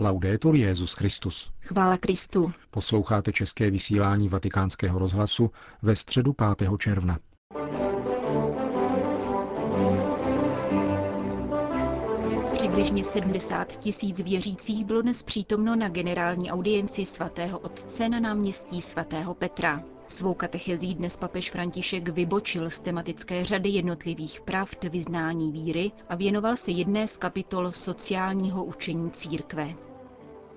Laudetur Jezus Christus. Chvála Kristu. Posloucháte české vysílání Vatikánského rozhlasu ve středu 5. června. Přibližně 70 tisíc věřících bylo dnes přítomno na generální audienci svatého otce na náměstí svatého Petra. Svou katechezí dnes papež František vybočil z tematické řady jednotlivých pravd vyznání víry a věnoval se jedné z kapitol sociálního učení církve.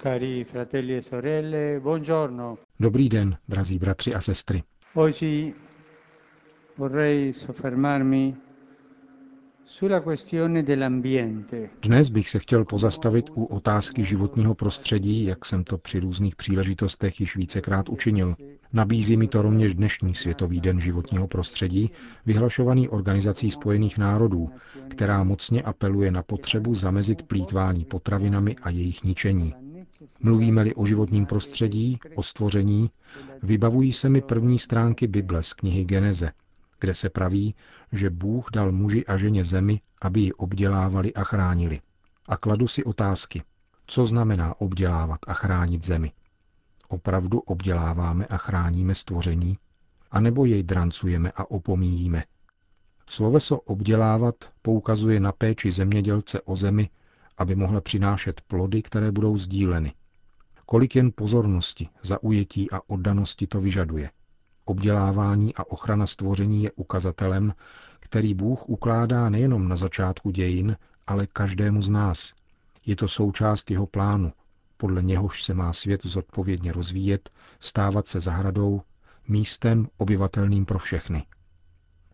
Cari fratelli e sorelle, buongiorno. Dobrý den, drazí bratři a sestry. Oggi vorrei soffermarmi sulla questione dell'ambiente. Dnes bych se chtěl pozastavit u otázky životního prostředí, jak jsem to při různých příležitostech již vícekrát učinil. Nabízí mi to rovněž dnešní Světový den životního prostředí, vyhlašovaný Organizací spojených národů, která mocně apeluje na potřebu zamezit plítvání potravinami a jejich ničení. Mluvíme-li o životním prostředí, o stvoření, vybavují se mi první stránky Bible z knihy Geneze, kde se praví, že Bůh dal muži a ženě zemi, aby ji obdělávali a chránili. A kladu si otázky, co znamená obdělávat a chránit zemi. Opravdu obděláváme a chráníme stvoření, anebo jej drancujeme a opomíjíme. Sloveso obdělávat poukazuje na péči zemědělce o zemi, aby mohla přinášet plody, které budou sdíleny. Kolik jen pozornosti, zaujetí a oddanosti to vyžaduje. Obdělávání a ochrana stvoření je ukazatelem, který Bůh ukládá nejenom na začátku dějin, ale každému z nás. Je to součást jeho plánu, podle něhož se má svět zodpovědně rozvíjet, stávat se zahradou, místem obyvatelným pro všechny.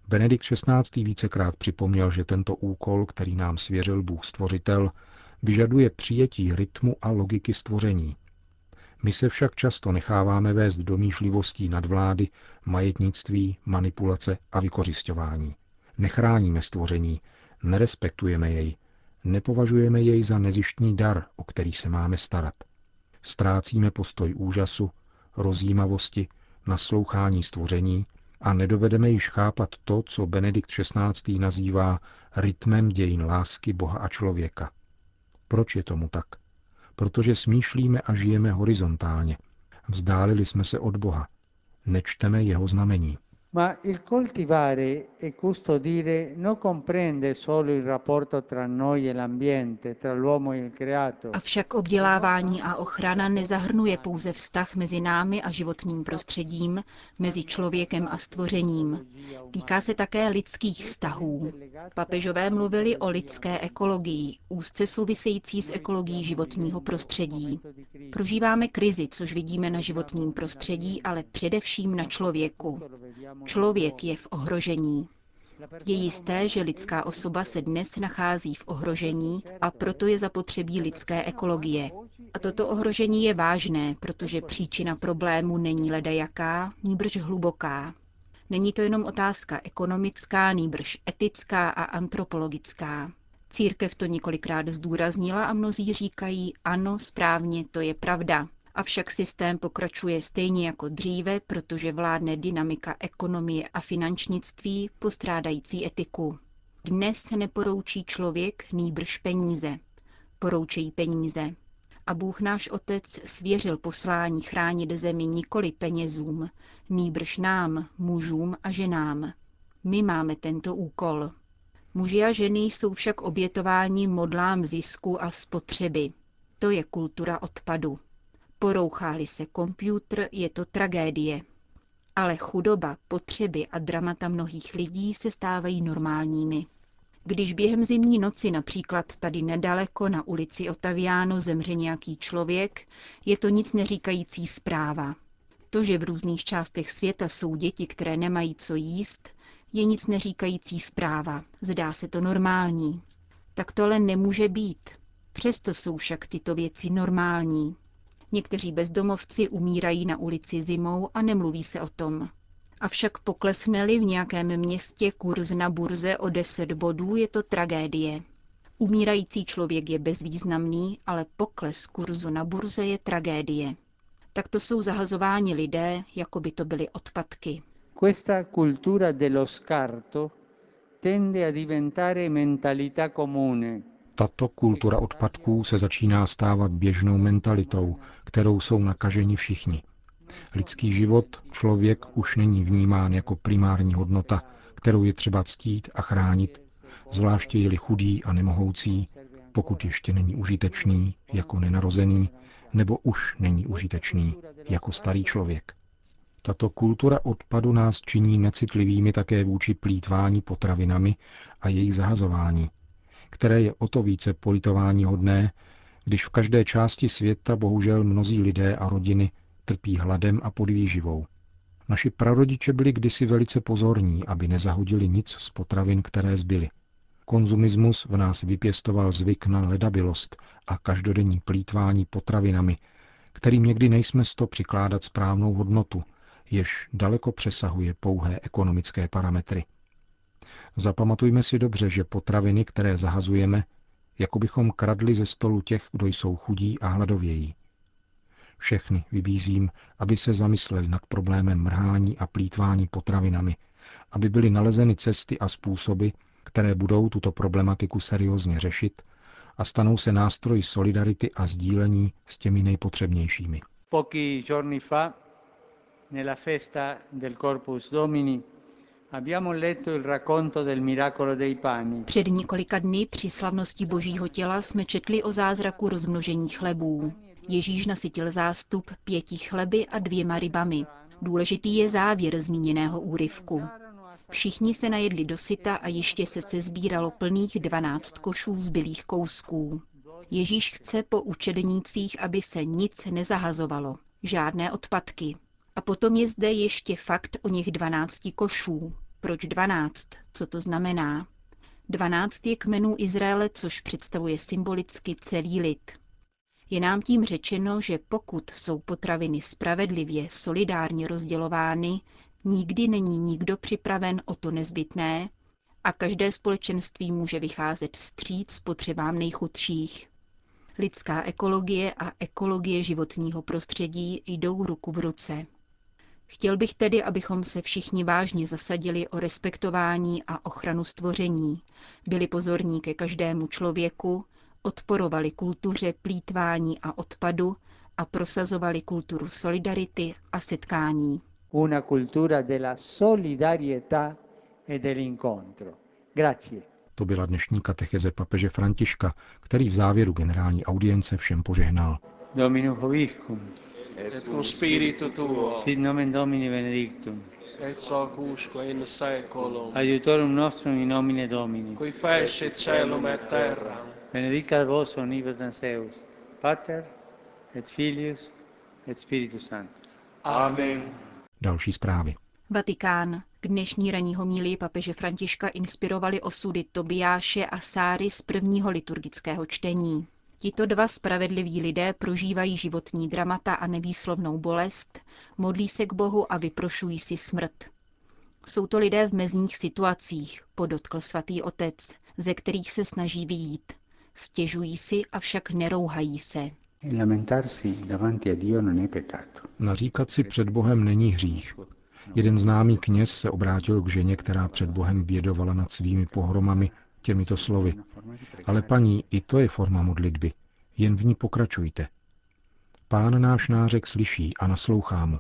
Benedikt XVI. vícekrát připomněl, že tento úkol, který nám svěřil Bůh Stvořitel, vyžaduje přijetí rytmu a logiky stvoření. My se však často necháváme vést domýšlivostí nadvlády, majetnictví, manipulace a vykořišťování. Nechráníme stvoření, nerespektujeme jej, nepovažujeme jej za nezištní dar, o který se máme starat. Ztrácíme postoj úžasu, rozjímavosti, naslouchání stvoření a nedovedeme již chápat to, co Benedikt XVI. nazývá rytmem dějin lásky Boha a člověka. Proč je tomu tak? Protože smýšlíme a žijeme horizontálně. Vzdálili jsme se od Boha. Nečteme jeho znamení. Ma il coltivare e custodire non comprende solo il rapporto tra noi e l'ambiente, tra l'uomo e il creato. Avšak obdělávání a ochrana nezahrnuje pouze vztah mezi námi a životním prostředím, mezi člověkem a stvořením. Týká se také lidských vztahů. Papežové mluvili o lidské ekologii, úzce související s ekologií životního prostředí. Prožíváme krizi, což vidíme na životním prostředí, ale především na člověku. Člověk je v ohrožení. Je jisté, že lidská osoba se dnes nachází v ohrožení a proto je zapotřebí lidské ekologie. A toto ohrožení je vážné, protože příčina problému není ledajaká, níbrž hluboká. Není to jenom otázka ekonomická, nýbrž etická a antropologická. Církev to několikrát zdůraznila a mnozí říkají, ano, správně, to je pravda. Avšak systém pokračuje stejně jako dříve, protože vládne dynamika ekonomie a finančnictví postrádající etiku. Dnes se neporoučí člověk nýbrž peníze. Poroučejí peníze. A Bůh náš Otec svěřil poslání chránit zemi nikoli penězům, nýbrž nám, mužům a ženám. My máme tento úkol. Muži a ženy jsou však obětováni modlám zisku a spotřeby. To je kultura odpadu. Porouchá-li se kompjútr, je to tragédie. Ale chudoba, potřeby a dramata mnohých lidí se stávají normálními. Když během zimní noci například tady nedaleko na ulici Otaviano zemře nějaký člověk, je to nic neříkající zpráva. To, že v různých částech světa jsou děti, které nemají co jíst, je nic neříkající zpráva. Zdá se to normální. Tak to ale nemůže být. Přesto jsou však tyto věci normální. Někteří bezdomovci umírají na ulici zimou a nemluví se o tom. Avšak poklesne-li v nějakém městě kurz na burze o 10 bodů, je to tragédie. Umírající člověk je bezvýznamný, ale pokles kurzu na burze je tragédie. Tak to jsou zahazováni lidé, jako by to byly odpadky. Questa cultura dello scarto tende a diventare mentalità comune. Tato kultura odpadků se začíná stávat běžnou mentalitou, kterou jsou nakaženi všichni. Lidský život, člověk už není vnímán jako primární hodnota, kterou je třeba ctít a chránit, zvláště je-li chudý a nemohoucí, pokud ještě není užitečný jako nenarozený, nebo už není užitečný jako starý člověk. Tato kultura odpadu nás činí necitlivými také vůči plítvání potravinami a jejich zahazování, které je o to více politování hodné, když v každé části světa bohužel mnozí lidé a rodiny trpí hladem a podvýživou. Naši prarodiče byli kdysi velice pozorní, aby nezahodili nic z potravin, které zbyly. Konzumismus v nás vypěstoval zvyk na ledabilost a každodenní plítvání potravinami, kterým někdy nejsme sto přikládat správnou hodnotu, jež daleko přesahuje pouhé ekonomické parametry. Zapamatujme si dobře, že potraviny, které zahazujeme, jako bychom kradli ze stolu těch, kdo jsou chudí a hladovějí. Všechny vybízím, aby se zamysleli nad problémem mrhání a plítvání potravinami, aby byly nalezeny cesty a způsoby, které budou tuto problematiku seriózně řešit a stanou se nástroji solidarity a sdílení s těmi nejpotřebnějšími. Pochi giorni fa, nella festa del Corpus Domini, před několika dny při slavnosti Božího těla jsme četli o zázraku rozmnožení chlebů. Ježíš nasytil zástup pěti chleby a dvěma rybami. Důležitý je závěr zmíněného úryvku. Všichni se najedli dosyta a ještě se sezbíralo plných dvanáct košů zbylých kousků. Ježíš chce po učednících, aby se nic nezahazovalo, žádné odpadky. A potom je zde ještě fakt o něch dvanácti košů. Proč dvanáct? Co to znamená? Dvanáct je kmenů Izraele, což představuje symbolicky celý lid. Je nám tím řečeno, že pokud jsou potraviny spravedlivě, solidárně rozdělovány, nikdy není nikdo připraven o to nezbytné a každé společenství může vycházet vstříc potřebám nejchudších. Lidská ekologie a ekologie životního prostředí jdou ruku v ruce. Chtěl bych tedy, abychom se všichni vážně zasadili o respektování a ochranu stvoření, byli pozorní ke každému člověku, odporovali kultuře plítvání a odpadu a prosazovali kulturu solidarity a setkání. Una cultura della solidarietà e dell'incontro. Grazie. To byla dnešní katecheze papeže Františka, který v závěru generální audience všem požehnal. Dominus vobiscum. Et cum spiritu tuo, Sit nomen Domini benedictum. et hoc usque in saeculum, Aiutorum nostrum in nomine Domini. qui fecit celum et terra, Benedicat vos omnipotens Deus, Pater et Filius et Spiritus Sanctus. Amen. Další zprávy. Vatikán. K dnešní ranní homílii papeže Františka inspirovali osudy Tobiáše a Sáry z prvního liturgického čtení. Tito dva spravedliví lidé prožívají životní dramata a nevýslovnou bolest, modlí se k Bohu a vyprošují si smrt. Jsou to lidé v mezních situacích, podotkl svatý otec, ze kterých se snaží vyjít. Stěžují si, avšak nerouhají se. Lamentarsi davanti a Dio non è peccato. Naříkat si před Bohem není hřích. Jeden známý kněz se obrátil k ženě, která před Bohem bědovala nad svými pohromami těmito slovy. Ale paní, i to je forma modlitby. Jen v ní pokračujte. Pán náš nářek slyší a naslouchá mu.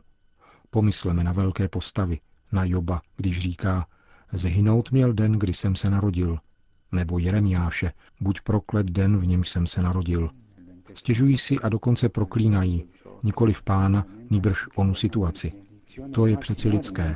Pomysleme na velké postavy, na Joba, když říká, zhynout měl den, kdy jsem se narodil, nebo Jeremiáše, buď proklet den, v němž jsem se narodil. Stěžují si a dokonce proklínají, nikoli v pána, nýbrž onu situaci. To je přeci lidské.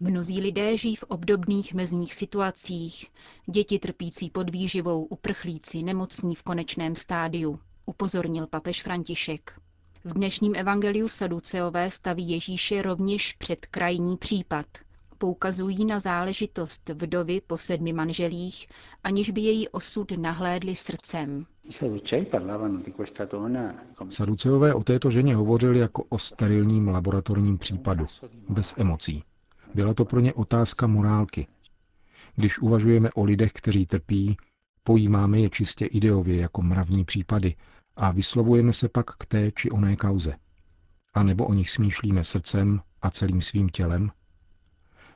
No? Mnozí lidé žijí v obdobných mezních situacích. Děti trpící pod výživou, uprchlíci, nemocní v konečném stádiu, upozornil papež František. V dnešním evangeliu saduceové staví Ježíše rovněž před krajní případ. Poukazují na záležitost vdovy po sedmi manželích, aniž by její osud nahlédli srdcem. Saduceové o této ženě hovořili jako o sterilním laboratorním případu, bez emocí. Byla to pro ně otázka morálky. Když uvažujeme o lidech, kteří trpí, pojímáme je čistě ideově jako mravní případy a vyslovujeme se pak k té či oné kauze. A nebo o nich smýšlíme srdcem a celým svým tělem?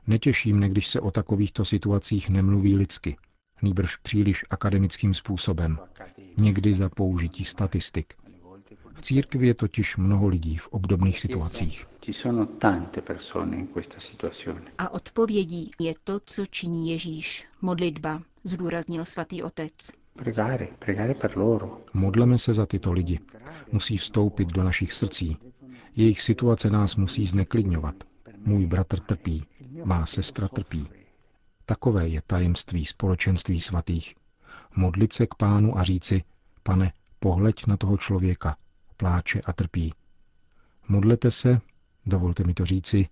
Netěší mne, když se o takovýchto situacích nemluví lidsky. nýbrž příliš akademickým způsobem, někdy za použití statistik. V církvi je totiž mnoho lidí v obdobných situacích. A odpovědí je to, co činí Ježíš, modlitba, zdůraznil svatý otec. Modleme se za tyto lidi. Musí vstoupit do našich srdcí. Jejich situace nás musí zneklidňovat. Můj bratr trpí, má sestra trpí. Takové je tajemství společenství svatých. Modlit se k pánu a říci, pane, pohleď na toho člověka, pláče a trpí. Modlete se, dovolte mi to říci,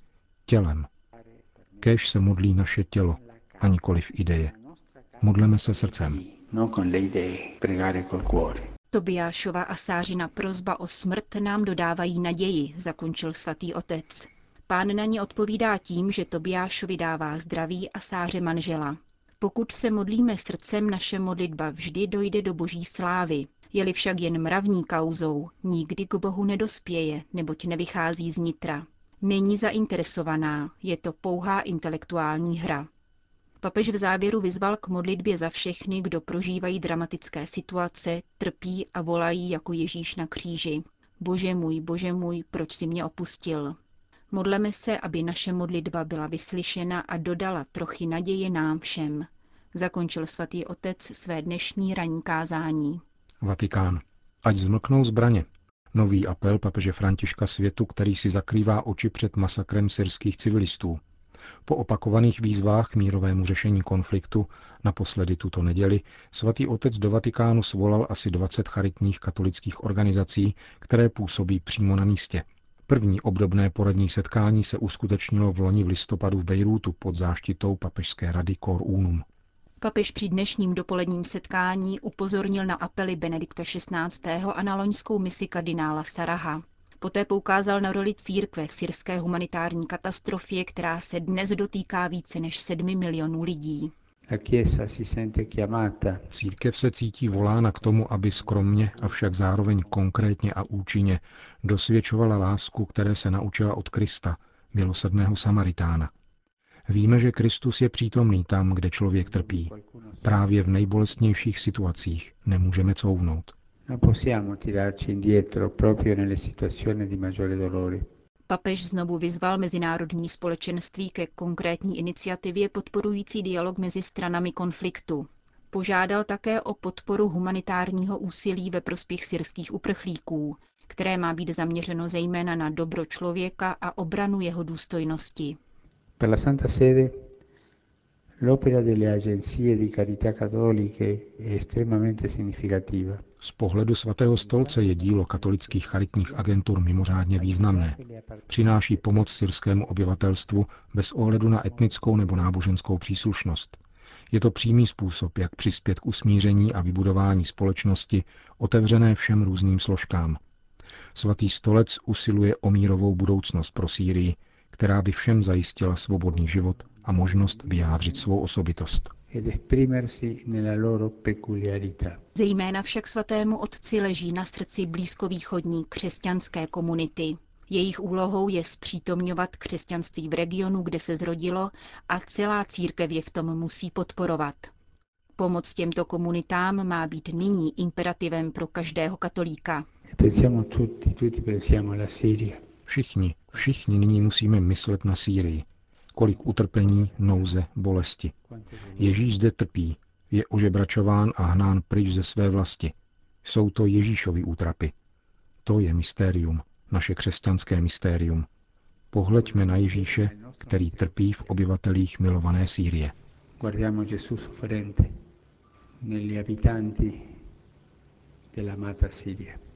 tělem. Kéž se modlí naše tělo, a nikoliv ideje. Modleme se srdcem. Tobiášova a Sářina prozba o smrt nám dodávají naději, zakončil svatý otec. Pán na ně odpovídá tím, že Tobiášovi dává zdraví a Sáře manžela. Pokud se modlíme srdcem, naše modlitba vždy dojde do boží slávy. Je-li však jen mravní kauzou, nikdy k Bohu nedospěje, neboť nevychází z nitra. Není zainteresovaná, je to pouhá intelektuální hra. Papež v závěru vyzval k modlitbě za všechny, kdo prožívají dramatické situace, trpí a volají jako Ježíš na kříži. Bože můj, bože můj, proč si mě opustil? Modleme se, aby naše modlitba byla vyslyšena a dodala trochy naděje nám všem. Zakončil svatý otec své dnešní ranní kázání. Vatikán. Ať zmlknou zbraně. Nový apel papeže Františka světu, který si zakrývá oči před masakrem syrských civilistů. Po opakovaných výzvách k mírovému řešení konfliktu, naposledy tuto neděli, svatý otec do Vatikánu svolal asi 20 charitních katolických organizací, které působí přímo na místě. První obdobné poradní setkání se uskutečnilo v loni v listopadu v Bejrútu pod záštitou papežské rady Cor Unum. Papež při dnešním dopoledním setkání upozornil na apely Benedikta XVI. a na loňskou misi kardinála Saraha. Poté poukázal na roli církve v syrské humanitární katastrofě, která se dnes dotýká více než sedmi milionů lidí. Církev se cítí volána k tomu, aby skromně, avšak zároveň konkrétně a účinně dosvědčovala lásku, které se naučila od Krista, milosadného Samaritána. Víme, že Kristus je přítomný tam, kde člověk trpí. Právě v nejbolestnějších situacích nemůžeme couvnout. Papež znovu vyzval mezinárodní společenství ke konkrétní iniciativě podporující dialog mezi stranami konfliktu. Požádal také o podporu humanitárního úsilí ve prospěch syrských uprchlíků, které má být zaměřeno zejména na dobro člověka a obranu jeho důstojnosti. Per la Santa Sede l'opera delle agenzie di carità cattoliche è estremamente significativa. Z pohledu svatého stolce je dílo katolických charitních agentur mimořádně významné. Přináší pomoc syrskému obyvatelstvu bez ohledu na etnickou nebo náboženskou příslušnost. Je to přímý způsob, jak přispět k usmíření a vybudování společnosti otevřené všem různým složkám. Svatý stolec usiluje o mírovou budoucnost pro Sýrii, která by všem zajistila svobodný život a možnost vyjádřit svou osobitost. Zejména však svatému otci leží na srdci blízkovýchodní křesťanské komunity. Jejich úlohou je zpřítomňovat křesťanství v regionu, kde se zrodilo a celá církev je v tom musí podporovat. Pomoc těmto komunitám má být nyní imperativem pro každého katolíka. Všichni, všichni nyní musíme myslet na Sýrii. Kolik utrpení, nouze, bolesti. Ježíš zde trpí, je ožebračován a hnán pryč ze své vlasti. Jsou to Ježíšovi útrapy. To je mystérium, naše křesťanské mystérium. Pohleďme na Ježíše, který trpí v obyvatelích milované Sýrie. Guardiamo Gesù sofferente Siria.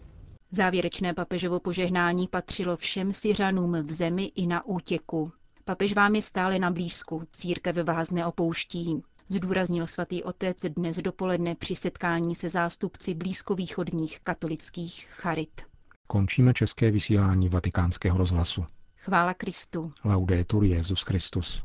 Závěrečné papežovo požehnání patřilo všem Syřanům v zemi i na útěku. Papež vám je stále na blízku, církev vás neopouští, zdůraznil svatý otec dnes dopoledne při setkání se zástupci blízkovýchodních katolických charit. Končíme české vysílání vatikánského rozhlasu. Chvála Kristu. Laudetur Jezus Christus.